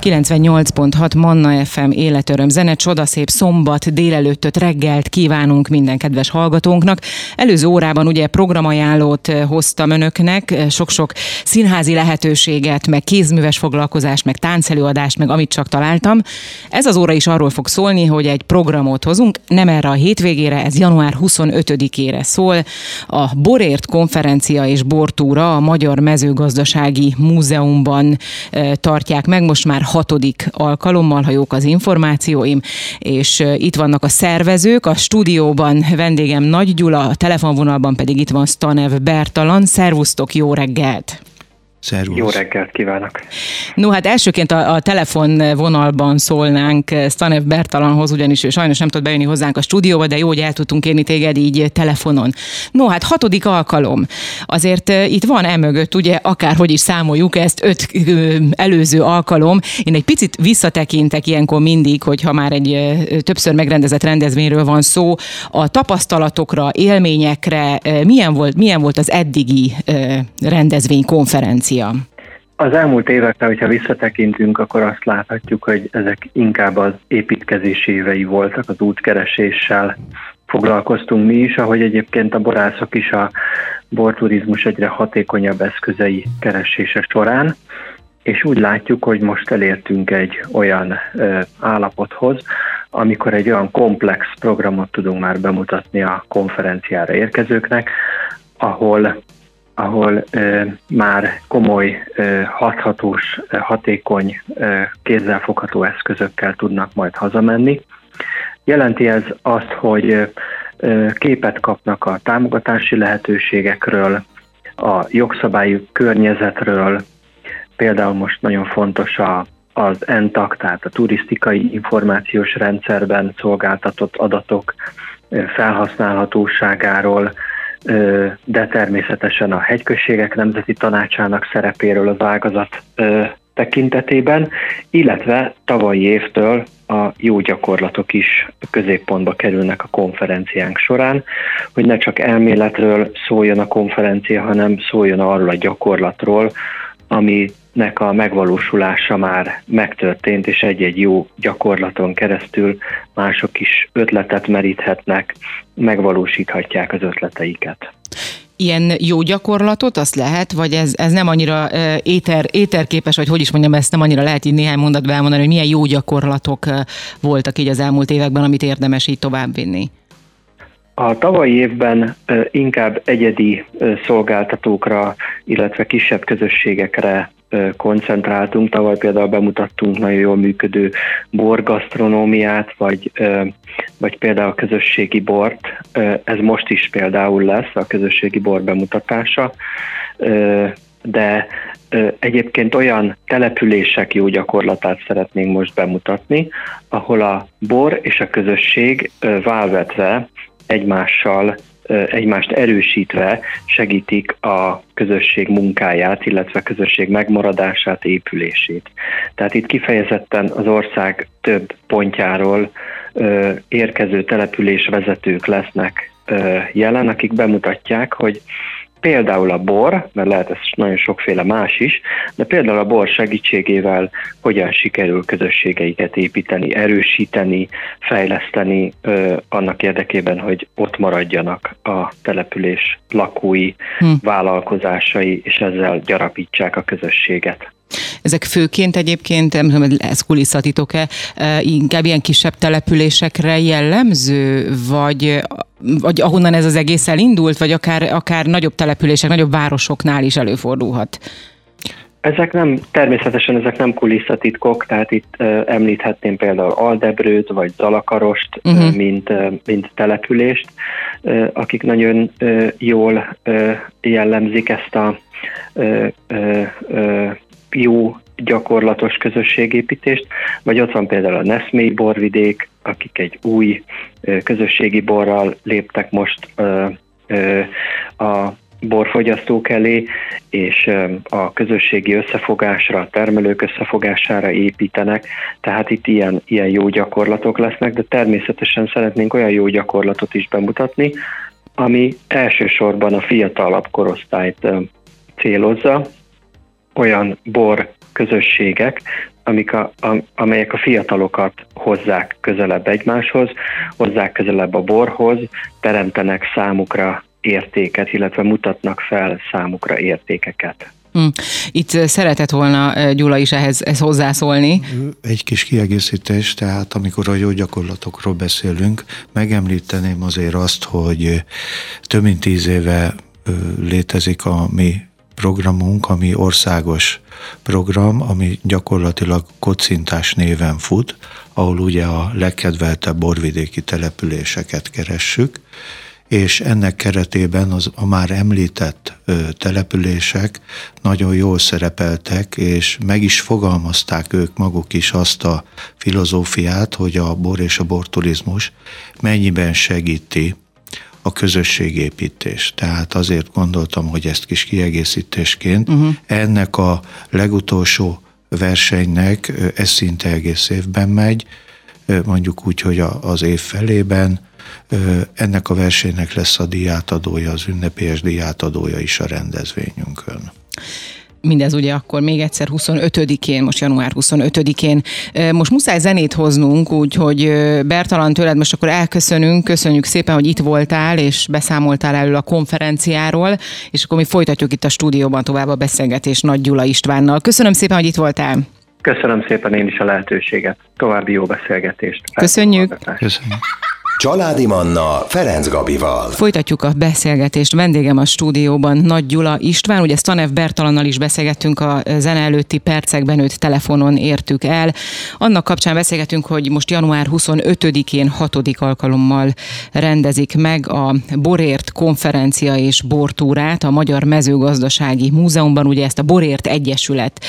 98.6 Manna FM életöröm zene, csodaszép szombat délelőttöt reggelt kívánunk minden kedves hallgatónknak. Előző órában ugye programajánlót eh, hoztam önöknek, eh, sok-sok színházi lehetőséget, meg kézműves foglalkozást, meg táncelőadást, meg amit csak találtam. Ez az óra is arról fog szólni, hogy egy programot hozunk, nem erre a hétvégére, ez január 25-ére szól. A Borért konferencia és bortúra a Magyar Mezőgazdasági Múzeumban eh, tartják meg, most már hatodik alkalommal, ha jók az információim, és itt vannak a szervezők, a stúdióban vendégem Nagy Gyula, a telefonvonalban pedig itt van Stanev Bertalan. Szervusztok, jó reggelt! Szervusz. Jó reggelt kívánok! No, hát elsőként a, a telefonvonalban szólnánk Stanev Bertalanhoz, ugyanis ő sajnos nem tud bejönni hozzánk a stúdióba, de jó, hogy el tudtunk érni téged így telefonon. No, hát hatodik alkalom. Azért itt van emögött, ugye, akárhogy is számoljuk ezt, öt előző alkalom. Én egy picit visszatekintek ilyenkor mindig, hogyha már egy többször megrendezett rendezvényről van szó, a tapasztalatokra, élményekre, milyen volt, milyen volt az eddigi rendezvény, konferencia? Tendencia? Az elmúlt évekre, hogyha visszatekintünk, akkor azt láthatjuk, hogy ezek inkább az építkezési évei voltak, az útkereséssel foglalkoztunk mi is, ahogy egyébként a borászok is a borturizmus egyre hatékonyabb eszközei keresése során, és úgy látjuk, hogy most elértünk egy olyan ö, állapothoz, amikor egy olyan komplex programot tudunk már bemutatni a konferenciára érkezőknek, ahol ahol már komoly, hathatós, hatékony, kézzelfogható eszközökkel tudnak majd hazamenni. Jelenti ez azt, hogy képet kapnak a támogatási lehetőségekről, a jogszabályi környezetről, például most nagyon fontos a, az ENTAK, tehát a turisztikai információs rendszerben szolgáltatott adatok felhasználhatóságáról, de természetesen a hegyközségek nemzeti tanácsának szerepéről az ágazat tekintetében, illetve tavalyi évtől a jó gyakorlatok is középpontba kerülnek a konferenciánk során, hogy ne csak elméletről szóljon a konferencia, hanem szóljon arról a gyakorlatról, aminek a megvalósulása már megtörtént, és egy-egy jó gyakorlaton keresztül mások is ötletet meríthetnek, megvalósíthatják az ötleteiket ilyen jó gyakorlatot, azt lehet, vagy ez, ez nem annyira éter, éterképes, vagy hogy is mondjam, ezt nem annyira lehet így néhány mondatban elmondani, hogy milyen jó gyakorlatok voltak így az elmúlt években, amit érdemes így továbbvinni? A tavalyi évben inkább egyedi szolgáltatókra, illetve kisebb közösségekre koncentráltunk. Tavaly például bemutattunk nagyon jól működő borgasztronómiát, vagy, vagy például a közösségi bort. Ez most is például lesz a közösségi bor bemutatása, de egyébként olyan települések jó gyakorlatát szeretnénk most bemutatni, ahol a bor és a közösség válvetve egymással egymást erősítve segítik a közösség munkáját, illetve a közösség megmaradását, épülését. Tehát itt kifejezetten az ország több pontjáról érkező településvezetők lesznek jelen, akik bemutatják, hogy Például a bor, mert lehet ez nagyon sokféle más is, de például a bor segítségével hogyan sikerül közösségeiket építeni, erősíteni, fejleszteni ö, annak érdekében, hogy ott maradjanak a település lakói, hm. vállalkozásai, és ezzel gyarapítsák a közösséget. Ezek főként egyébként, nem tudom, ez kulisszatitok-e, inkább ilyen kisebb településekre jellemző, vagy vagy ahonnan ez az egész elindult, vagy akár, akár nagyobb települések, nagyobb városoknál is előfordulhat? Ezek nem, természetesen ezek nem kulisszatitkok, tehát itt uh, említhetném például Aldebrőt vagy Zalakarost, uh-huh. mint, uh, mint települést, uh, akik nagyon uh, jól uh, jellemzik ezt a uh, uh, uh, jó gyakorlatos közösségépítést, vagy ott van például a Neszmély borvidék, akik egy új közösségi borral léptek most a borfogyasztók elé, és a közösségi összefogásra, a termelők összefogására építenek, tehát itt ilyen, ilyen jó gyakorlatok lesznek, de természetesen szeretnénk olyan jó gyakorlatot is bemutatni, ami elsősorban a fiatalabb korosztályt célozza, olyan bor közösségek, amik a, a, amelyek a fiatalokat hozzák közelebb egymáshoz, hozzák közelebb a borhoz, teremtenek számukra értéket, illetve mutatnak fel számukra értékeket. Hm. Itt szeretett volna Gyula is ehhez, ehhez hozzászólni. Egy kis kiegészítés, tehát amikor a jó gyakorlatokról beszélünk, megemlíteném azért azt, hogy több mint tíz éve létezik a mi programunk, ami országos program, ami gyakorlatilag kocintás néven fut, ahol ugye a legkedveltebb borvidéki településeket keressük, és ennek keretében az, a már említett ö, települések nagyon jól szerepeltek, és meg is fogalmazták ők maguk is azt a filozófiát, hogy a bor és a borturizmus mennyiben segíti a közösségépítés. Tehát azért gondoltam, hogy ezt kis kiegészítésként uh-huh. ennek a legutolsó versenynek, ez szinte egész évben megy, mondjuk úgy, hogy az év felében, ennek a versenynek lesz a diátadója, az ünnepélyes diátadója is a rendezvényünkön. Mindez ugye akkor még egyszer 25-én, most január 25-én. Most muszáj zenét hoznunk, úgyhogy Bertalan tőled most akkor elköszönünk, köszönjük szépen, hogy itt voltál, és beszámoltál elő a konferenciáról, és akkor mi folytatjuk itt a stúdióban tovább a beszélgetést Nagy Gyula Istvánnal. Köszönöm szépen, hogy itt voltál. Köszönöm szépen én is a lehetőséget. További jó beszélgetést. Köszönjük. Köszönjük. Családi Manna Ferenc Gabival. Folytatjuk a beszélgetést. Vendégem a stúdióban Nagy Gyula István. Ugye Stanev Bertalannal is beszélgettünk a zene előtti percekben, őt telefonon értük el. Annak kapcsán beszélgetünk, hogy most január 25-én hatodik alkalommal rendezik meg a Borért konferencia és bortúrát a Magyar Mezőgazdasági Múzeumban. Ugye ezt a Borért Egyesület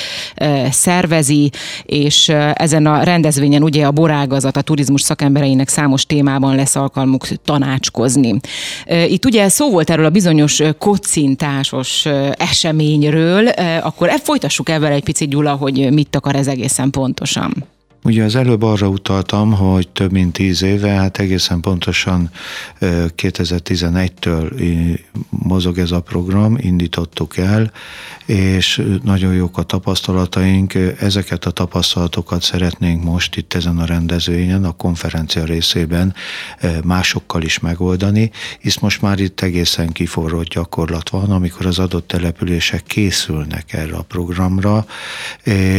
szervezi, és ezen a rendezvényen ugye a borágazat, a turizmus szakembereinek számos témában lesz alkalmuk tanácskozni. Itt ugye szó volt erről a bizonyos kocintásos eseményről, akkor e folytassuk ebben egy picit, Gyula, hogy mit akar ez egészen pontosan. Ugye az előbb arra utaltam, hogy több mint tíz éve, hát egészen pontosan 2011-től mozog ez a program, indítottuk el, és nagyon jók a tapasztalataink. Ezeket a tapasztalatokat szeretnénk most itt ezen a rendezvényen, a konferencia részében másokkal is megoldani, hisz most már itt egészen kiforrott gyakorlat van, amikor az adott települések készülnek erre a programra,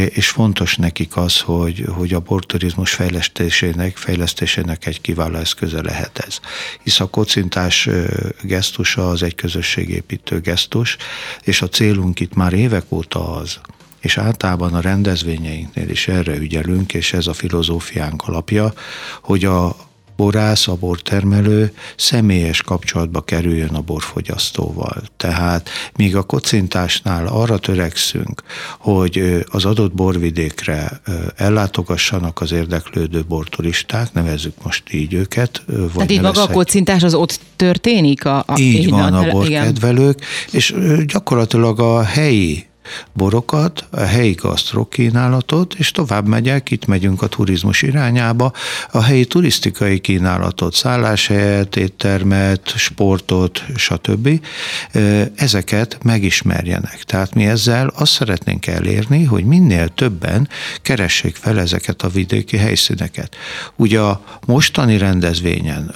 és fontos nekik az, hogy, hogy a borturizmus fejlesztésének, fejlesztésének egy kiváló eszköze lehet ez. Hisz a kocintás gesztusa az egy közösségépítő gesztus, és a célunk itt már évek óta az, és általában a rendezvényeinknél is erre ügyelünk, és ez a filozófiánk alapja, hogy a borász, a bortermelő személyes kapcsolatba kerüljön a borfogyasztóval. Tehát míg a kocintásnál arra törekszünk, hogy az adott borvidékre ellátogassanak az érdeklődő borturisták, nevezzük most így őket. Vagy Tehát így maga a kocintás az ott történik? A, a, így van, a borkedvelők, és gyakorlatilag a helyi borokat, a helyi gasztrokínálatot, és tovább megyek, itt megyünk a turizmus irányába, a helyi turisztikai kínálatot, szálláshelyet, éttermet, sportot, stb. Ezeket megismerjenek. Tehát mi ezzel azt szeretnénk elérni, hogy minél többen keressék fel ezeket a vidéki helyszíneket. Ugye a mostani rendezvényen,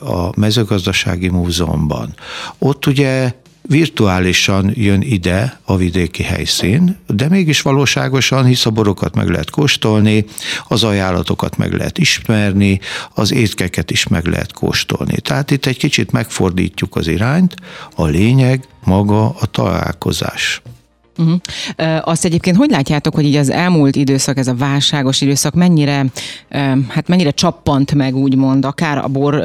a mezőgazdasági múzeumban, ott ugye virtuálisan jön ide a vidéki helyszín, de mégis valóságosan, hisz a borokat meg lehet kóstolni, az ajánlatokat meg lehet ismerni, az étkeket is meg lehet kóstolni. Tehát itt egy kicsit megfordítjuk az irányt, a lényeg maga a találkozás. Uh-huh. Azt egyébként hogy látjátok, hogy így az elmúlt időszak, ez a válságos időszak mennyire, hát mennyire csappant meg úgymond, akár a bor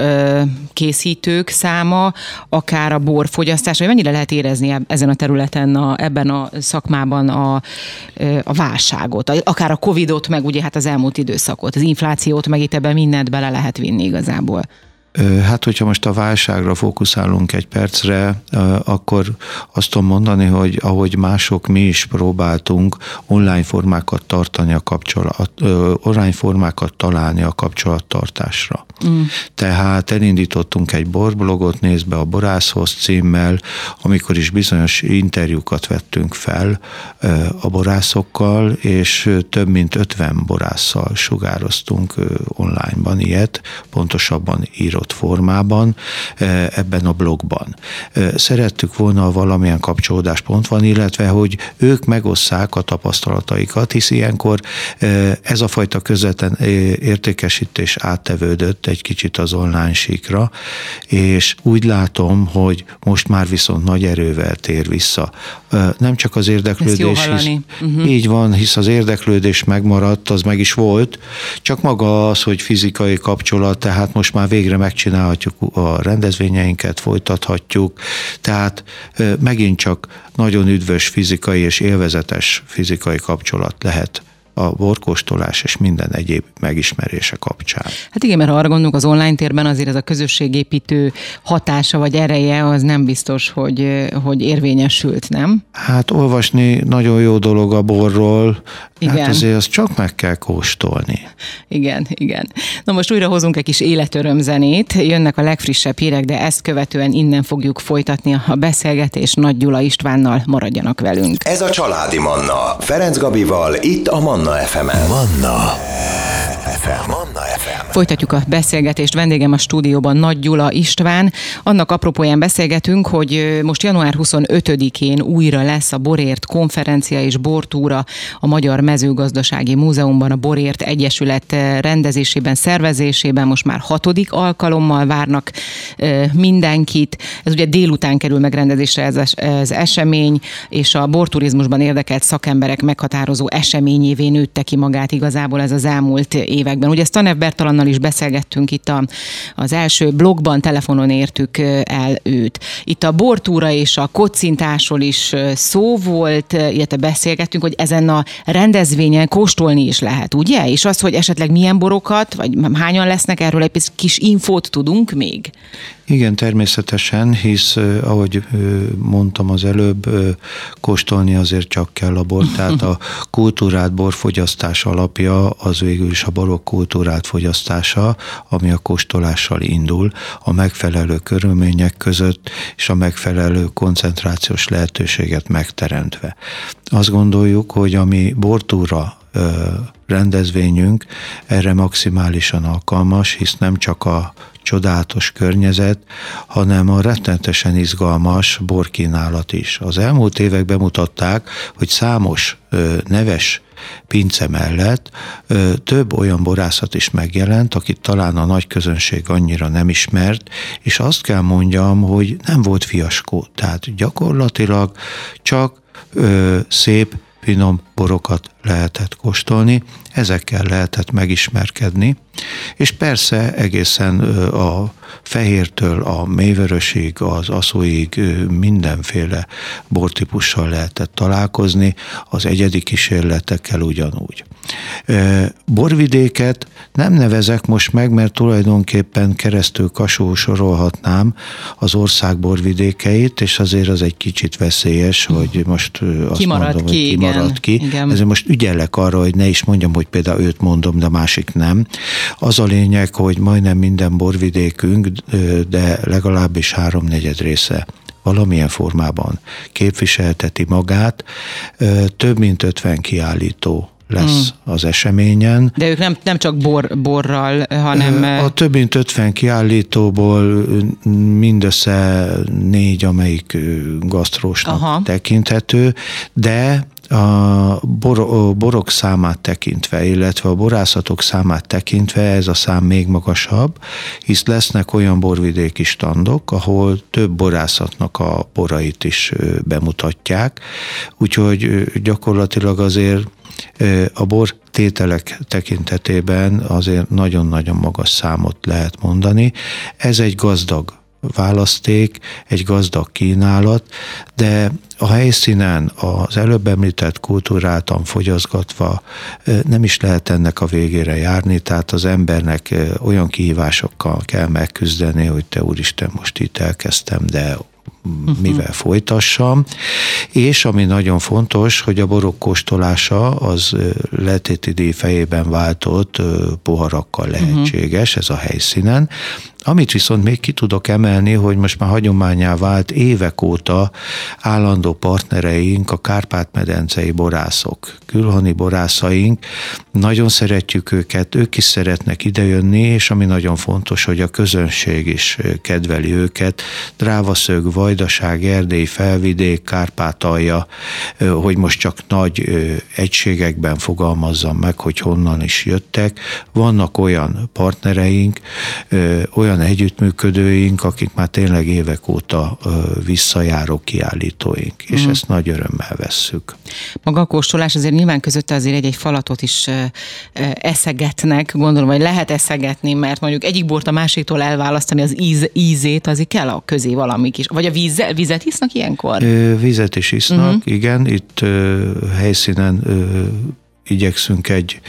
készítők száma, akár a bor fogyasztása, vagy mennyire lehet érezni ezen a területen, a, ebben a szakmában a, a válságot, akár a Covidot, meg ugye hát az elmúlt időszakot, az inflációt, meg itt ebben mindent bele lehet vinni igazából. Hát, hogyha most a válságra fókuszálunk egy percre, akkor azt tudom mondani, hogy ahogy mások mi is próbáltunk online formákat tartani a kapcsolat, online formákat találni a kapcsolattartásra. Mm. Tehát elindítottunk egy borblogot, nézd be a borászhoz címmel, amikor is bizonyos interjúkat vettünk fel a borászokkal, és több mint 50 borásszal sugároztunk onlineban ilyet, pontosabban írott formában ebben a blogban. Szerettük volna valamilyen kapcsolódáspont van, illetve hogy ők megosszák a tapasztalataikat, hisz ilyenkor ez a fajta közvetlen értékesítés áttevődött egy kicsit az online síkra, és úgy látom, hogy most már viszont nagy erővel tér vissza. Nem csak az érdeklődés, hisz, uh-huh. így van, hisz az érdeklődés megmaradt, az meg is volt, csak maga az, hogy fizikai kapcsolat, tehát most már végre megcsinálhatjuk a rendezvényeinket, folytathatjuk, tehát megint csak nagyon üdvös fizikai és élvezetes fizikai kapcsolat lehet a borkóstolás és minden egyéb megismerése kapcsán. Hát igen, mert ha arra gondolunk, az online térben azért ez a közösségépítő hatása vagy ereje az nem biztos, hogy, hogy érvényesült, nem? Hát olvasni nagyon jó dolog a borról, igen. Hát azért azt csak meg kell kóstolni. Igen, igen. Na most újra hozunk egy kis életörömzenét, jönnek a legfrissebb hírek, de ezt követően innen fogjuk folytatni a beszélgetést Nagy Gyula Istvánnal, maradjanak velünk. Ez a Családi Manna, Ferenc Gabival, itt a Manna FM-en. Manna FM. Manna Folytatjuk a beszélgetést. Vendégem a stúdióban Nagy Gyula István. Annak apropóján beszélgetünk, hogy most január 25-én újra lesz a Borért konferencia és bortúra a Magyar Mezőgazdasági Múzeumban, a Borért Egyesület rendezésében, szervezésében. Most már hatodik alkalommal várnak mindenkit. Ez ugye délután kerül megrendezésre ez az esemény, és a borturizmusban érdekelt szakemberek meghatározó eseményévé nőtte ki magát igazából ez az elmúlt években. Ugye Stanev Bertalannal is beszélgettünk itt a, az első blogban, telefonon értük el őt. Itt a bortúra és a kocintásról is szó volt, illetve beszélgettünk, hogy ezen a rendezvényen kóstolni is lehet, ugye? És az, hogy esetleg milyen borokat, vagy hányan lesznek, erről egy kis infót tudunk még? Igen, természetesen, hisz ahogy mondtam az előbb, kóstolni azért csak kell a bor, tehát a kultúrát, borfogyasztás alapja az végül is a borok kultúrát fogyasztása, ami a kóstolással indul, a megfelelő körülmények között és a megfelelő koncentrációs lehetőséget megteremtve. Azt gondoljuk, hogy ami bortúra rendezvényünk erre maximálisan alkalmas, hisz nem csak a csodálatos környezet, hanem a rettenetesen izgalmas borkínálat is. Az elmúlt évek bemutatták, hogy számos neves pince mellett több olyan borászat is megjelent, akit talán a nagy közönség annyira nem ismert, és azt kell mondjam, hogy nem volt fiaskó. Tehát gyakorlatilag csak szép, finom borokat lehetett kóstolni, ezekkel lehetett megismerkedni, és persze egészen a fehértől a mélyvörösig, az aszóig mindenféle bortípussal lehetett találkozni, az egyedi kísérletekkel ugyanúgy. Borvidéket nem nevezek most meg, mert tulajdonképpen keresztül kasó sorolhatnám az ország borvidékeit, és azért az egy kicsit veszélyes, hogy most azt kimarad mondom, ki, hogy kimarad ki. Igen. Ezért most ügyellek arra, hogy ne is mondjam, hogy például őt mondom, de a másik nem. Az a lényeg, hogy majdnem minden borvidékünk, de legalábbis háromnegyed része valamilyen formában képviselteti magát. Több mint 50 kiállító lesz mm. az eseményen. De ők nem, nem csak bor, borral, hanem... A több mint 50 kiállítóból mindössze négy, amelyik gasztrósnak Aha. tekinthető, de a bor, borok számát tekintve, illetve a borászatok számát tekintve ez a szám még magasabb, hisz lesznek olyan borvidéki standok, ahol több borászatnak a borait is bemutatják, úgyhogy gyakorlatilag azért a bor tételek tekintetében azért nagyon-nagyon magas számot lehet mondani. Ez egy gazdag választék, egy gazdag kínálat, de a helyszínen az előbb említett kultúráltan fogyaszgatva nem is lehet ennek a végére járni, tehát az embernek olyan kihívásokkal kell megküzdeni, hogy te úristen, most itt elkezdtem, de uh-huh. mivel folytassam, és ami nagyon fontos, hogy a borok kóstolása az letéti fejében váltott poharakkal mhm. lehetséges, uh-huh. ez a helyszínen, amit viszont még ki tudok emelni, hogy most már hagyományá vált évek óta állandó partnereink, a Kárpát-medencei borászok, külhoni borászaink, nagyon szeretjük őket, ők is szeretnek idejönni, és ami nagyon fontos, hogy a közönség is kedveli őket. Drávaszög, Vajdaság, Erdély, Felvidék, Kárpátalja, hogy most csak nagy egységekben fogalmazzam meg, hogy honnan is jöttek. Vannak olyan partnereink, olyan olyan együttműködőink, akik már tényleg évek óta visszajáró kiállítóink, és mm. ezt nagy örömmel vesszük. Maga a kóstolás azért nyilván között azért egy-egy falatot is eszegetnek, gondolom, hogy lehet eszegetni, mert mondjuk egyik bort a másiktól elválasztani az íz, ízét, azért kell a közé valami kis, vagy a víz, vizet isznak ilyenkor? Vizet is isznak, uh-huh. igen, itt helyszínen igyekszünk egy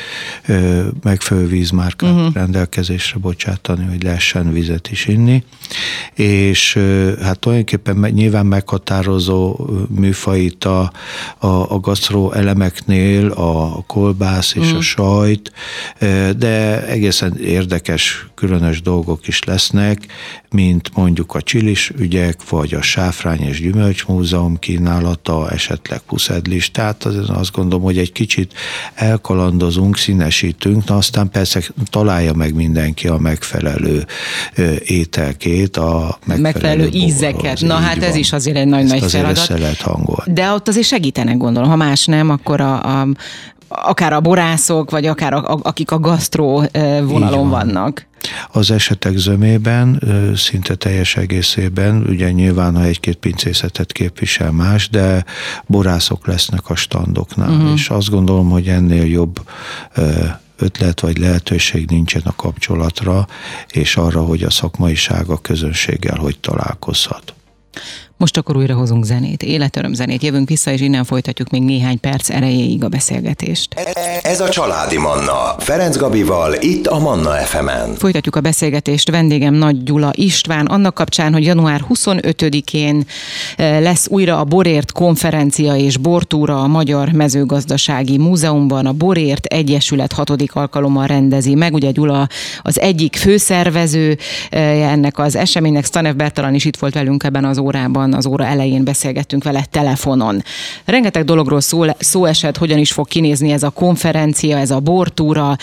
ö, megfelelő vízmárkát uh-huh. rendelkezésre bocsátani, hogy lehessen vizet is inni, és ö, hát tulajdonképpen nyilván meghatározó műfajt a, a, a gasztró elemeknél a kolbász és uh-huh. a sajt, de egészen érdekes, különös dolgok is lesznek, mint mondjuk a csilis ügyek, vagy a sáfrány és gyümölcsmúzeum kínálata, esetleg puszedlis, tehát azt gondolom, hogy egy kicsit elkalandozunk, színesítünk, na aztán persze találja meg mindenki a megfelelő ételkét, a megfelelő, megfelelő ízeket. Na hát ez van. is azért egy nagy-nagy feladat. lehet hangolni. De ott azért segítenek gondolom, ha más nem, akkor a, a akár a borászok, vagy akár a, a, akik a gasztró vonalon van. vannak. Az esetek zömében, szinte teljes egészében, ugye nyilván ha egy-két pincészetet képvisel más, de borászok lesznek a standoknál, uh-huh. és azt gondolom, hogy ennél jobb ötlet vagy lehetőség nincsen a kapcsolatra, és arra, hogy a szakmaiság a közönséggel hogy találkozhat. Most akkor újra hozunk zenét, életöröm zenét. Jövünk vissza, és innen folytatjuk még néhány perc erejéig a beszélgetést. Ez a Családi Manna. Ferenc Gabival, itt a Manna FM-en. Folytatjuk a beszélgetést. Vendégem Nagy Gyula István. Annak kapcsán, hogy január 25-én eh, lesz újra a Borért konferencia és bortúra a Magyar Mezőgazdasági Múzeumban. A Borért Egyesület hatodik alkalommal rendezi meg. Ugye Gyula az egyik főszervező eh, ennek az eseménynek. Stanev Bertalan is itt volt velünk ebben az órában korábban az óra elején beszélgettünk vele telefonon. Rengeteg dologról szó, szó esett, hogyan is fog kinézni ez a konferencia, ez a bortúra,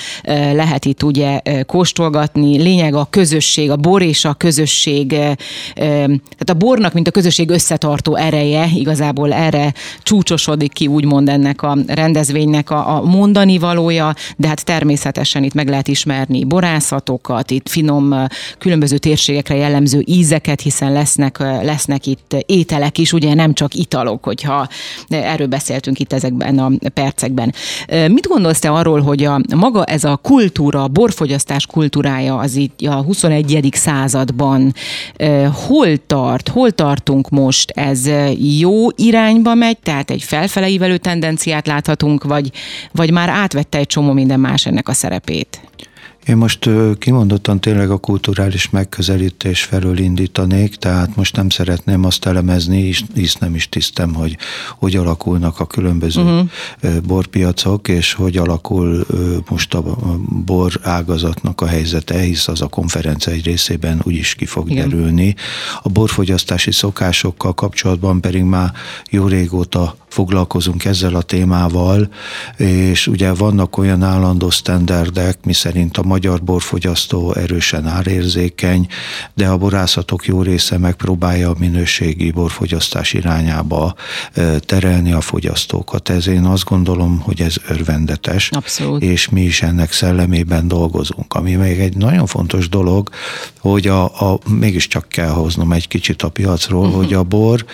lehet itt ugye kóstolgatni. Lényeg a közösség, a bor és a közösség, tehát a bornak, mint a közösség összetartó ereje, igazából erre csúcsosodik ki úgymond ennek a rendezvénynek a, a mondani valója, de hát természetesen itt meg lehet ismerni borászatokat, itt finom, különböző térségekre jellemző ízeket, hiszen lesznek, lesznek itt ételek is, ugye nem csak italok, hogyha erről beszéltünk itt ezekben a percekben. Mit gondolsz te arról, hogy a maga ez a kultúra, a borfogyasztás kultúrája az itt a 21. században hol tart, hol tartunk most? Ez jó irányba megy, tehát egy felfele ívelő tendenciát láthatunk, vagy, vagy már átvette egy csomó minden más ennek a szerepét? Én most kimondottan tényleg a kulturális megközelítés felől indítanék, tehát most nem szeretném azt elemezni, hisz nem is tisztem, hogy hogy alakulnak a különböző uh-huh. borpiacok, és hogy alakul most a bor ágazatnak a helyzete, hisz az a konferencia egy részében úgyis ki fog Igen. derülni. A borfogyasztási szokásokkal kapcsolatban pedig már jó régóta foglalkozunk ezzel a témával, és ugye vannak olyan állandó sztenderdek, miszerint a magyar borfogyasztó erősen árérzékeny, de a borászatok jó része megpróbálja a minőségi borfogyasztás irányába terelni a fogyasztókat. Ez én azt gondolom, hogy ez örvendetes, Abszolút. és mi is ennek szellemében dolgozunk. Ami még egy nagyon fontos dolog, hogy a, a mégiscsak kell hoznom egy kicsit a piacról, uh-huh. hogy a bor,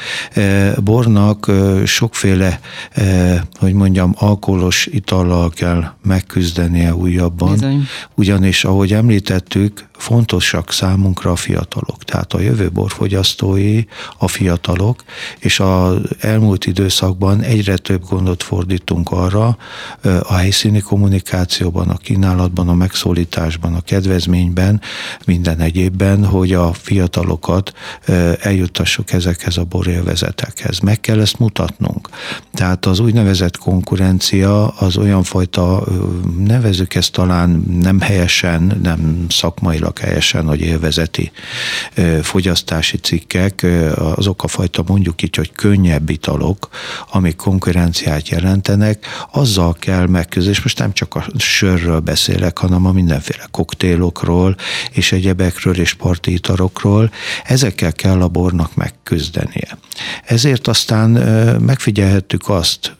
bornak sokféle sokféle, eh, hogy mondjam, alkoholos itallal kell megküzdenie újabban. Bizony. Ugyanis, ahogy említettük, fontosak számunkra a fiatalok. Tehát a jövő borfogyasztói a fiatalok, és az elmúlt időszakban egyre több gondot fordítunk arra a helyszíni kommunikációban, a kínálatban, a megszólításban, a kedvezményben, minden egyébben, hogy a fiatalokat eljuttassuk ezekhez a borélvezetekhez. Meg kell ezt mutatnunk. Tehát az úgynevezett konkurencia az olyan fajta, nevezük ezt talán nem helyesen, nem szakmailag helyesen, hogy élvezeti fogyasztási cikkek, azok a fajta mondjuk így, hogy könnyebb italok, amik konkurenciát jelentenek, azzal kell megküzdeni, és most nem csak a sörről beszélek, hanem a mindenféle koktélokról, és egyebekről, és parti ezekkel kell a bornak megküzdenie. Ezért aztán megfigyelhettük azt,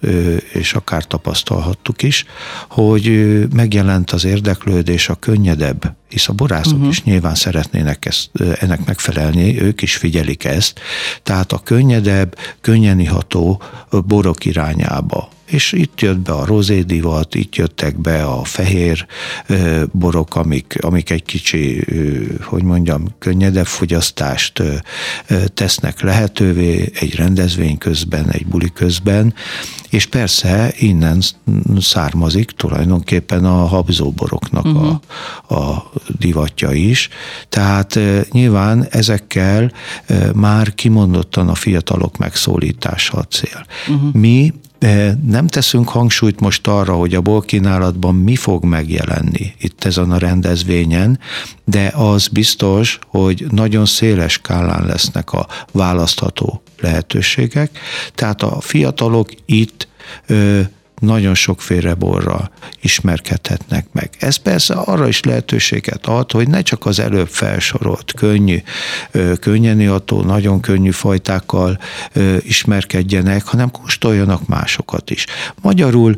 és akár tapasztalhattuk is, hogy megjelent az érdeklődés a könnyedebb, hisz a borászok uh-huh. is nyilván szeretnének ezt, ennek megfelelni, ők is figyelik ezt, tehát a könnyedebb, könnyen iható borok irányába és itt jött be a rozé divat, itt jöttek be a fehér borok, amik, amik egy kicsi, hogy mondjam, könnyedebb fogyasztást tesznek lehetővé egy rendezvény közben, egy buli közben, és persze innen származik tulajdonképpen a habzóboroknak uh-huh. a, a divatja is. Tehát nyilván ezekkel már kimondottan a fiatalok megszólítása a cél. Uh-huh. Mi nem teszünk hangsúlyt most arra, hogy a bolkínálatban mi fog megjelenni itt ezen a rendezvényen, de az biztos, hogy nagyon széles skálán lesznek a választható lehetőségek. Tehát a fiatalok itt nagyon sokféle borra ismerkedhetnek meg. Ez persze arra is lehetőséget ad, hogy ne csak az előbb felsorolt könnyű, könnyen iható, nagyon könnyű fajtákkal ismerkedjenek, hanem kóstoljanak másokat is. Magyarul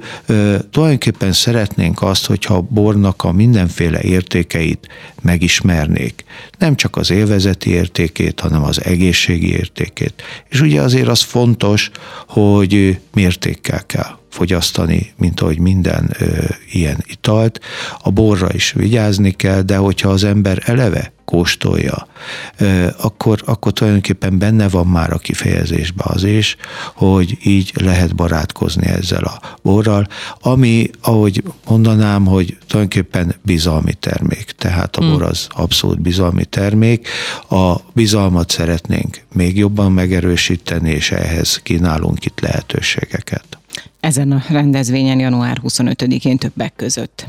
tulajdonképpen szeretnénk azt, hogyha a bornak a mindenféle értékeit megismernék. Nem csak az élvezeti értékét, hanem az egészségi értékét. És ugye azért az fontos, hogy mértékkel kell fogyasztani, mint ahogy minden ö, ilyen italt. A borra is vigyázni kell, de hogyha az ember eleve kóstolja, ö, akkor, akkor tulajdonképpen benne van már a kifejezésben az is, hogy így lehet barátkozni ezzel a borral, ami, ahogy mondanám, hogy tulajdonképpen bizalmi termék. Tehát a hmm. bor az abszolút bizalmi termék. A bizalmat szeretnénk még jobban megerősíteni, és ehhez kínálunk itt lehetőségeket ezen a rendezvényen január 25-én többek között.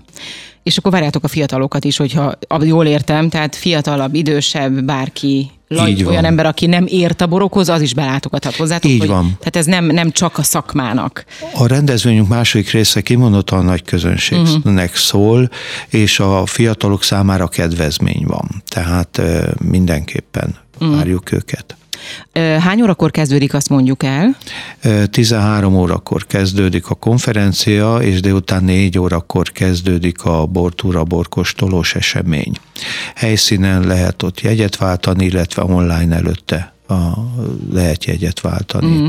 És akkor várjátok a fiatalokat is, hogyha jól értem, tehát fiatalabb, idősebb, bárki, lagy, olyan ember, aki nem ért a borokhoz, az is belátogathat hozzátok. Így hogy, van. Tehát ez nem, nem csak a szakmának. A rendezvényünk második része kimondottan nagy közönségnek uh-huh. szól, és a fiatalok számára kedvezmény van. Tehát mindenképpen uh-huh. várjuk őket. Hány órakor kezdődik, azt mondjuk el? 13 órakor kezdődik a konferencia, és délután 4 órakor kezdődik a bortúra borkostolós esemény. Helyszínen lehet ott jegyet váltani, illetve online előtte a, lehet jegyet váltani. Mm.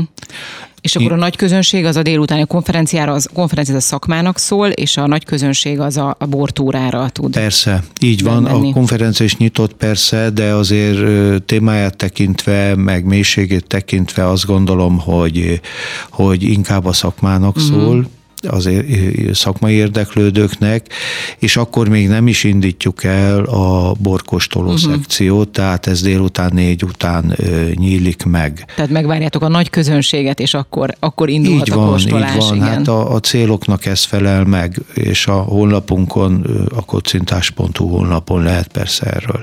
És akkor a nagy közönség az a délutáni konferenciára, az konferencia a szakmának szól, és a nagy közönség az a, a bortúrára tud. Persze, így van. Menni. A konferencia is nyitott persze, de azért témáját tekintve, meg mélységét tekintve azt gondolom, hogy, hogy inkább a szakmának mm-hmm. szól az szakmai érdeklődőknek, és akkor még nem is indítjuk el a borkostoló uh-huh. szekciót, tehát ez délután négy után nyílik meg. Tehát megvárjátok a nagy közönséget, és akkor, akkor indulhat így van, a kóstolás. Így van, igen. hát a, a céloknak ez felel meg, és a honlapunkon, a kocintás.hu honlapon lehet persze erről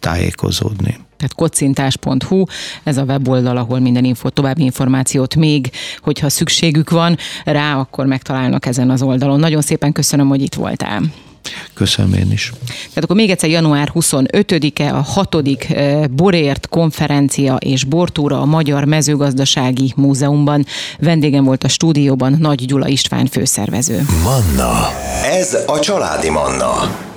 tájékozódni tehát kocintás.hu, ez a weboldal, ahol minden info, további információt még, hogyha szükségük van rá, akkor megtalálnak ezen az oldalon. Nagyon szépen köszönöm, hogy itt voltál. Köszönöm én is. Tehát akkor még egyszer január 25-e a hatodik eh, Borért konferencia és bortúra a Magyar Mezőgazdasági Múzeumban. Vendégem volt a stúdióban Nagy Gyula István főszervező. Manna. Ez a családi Manna.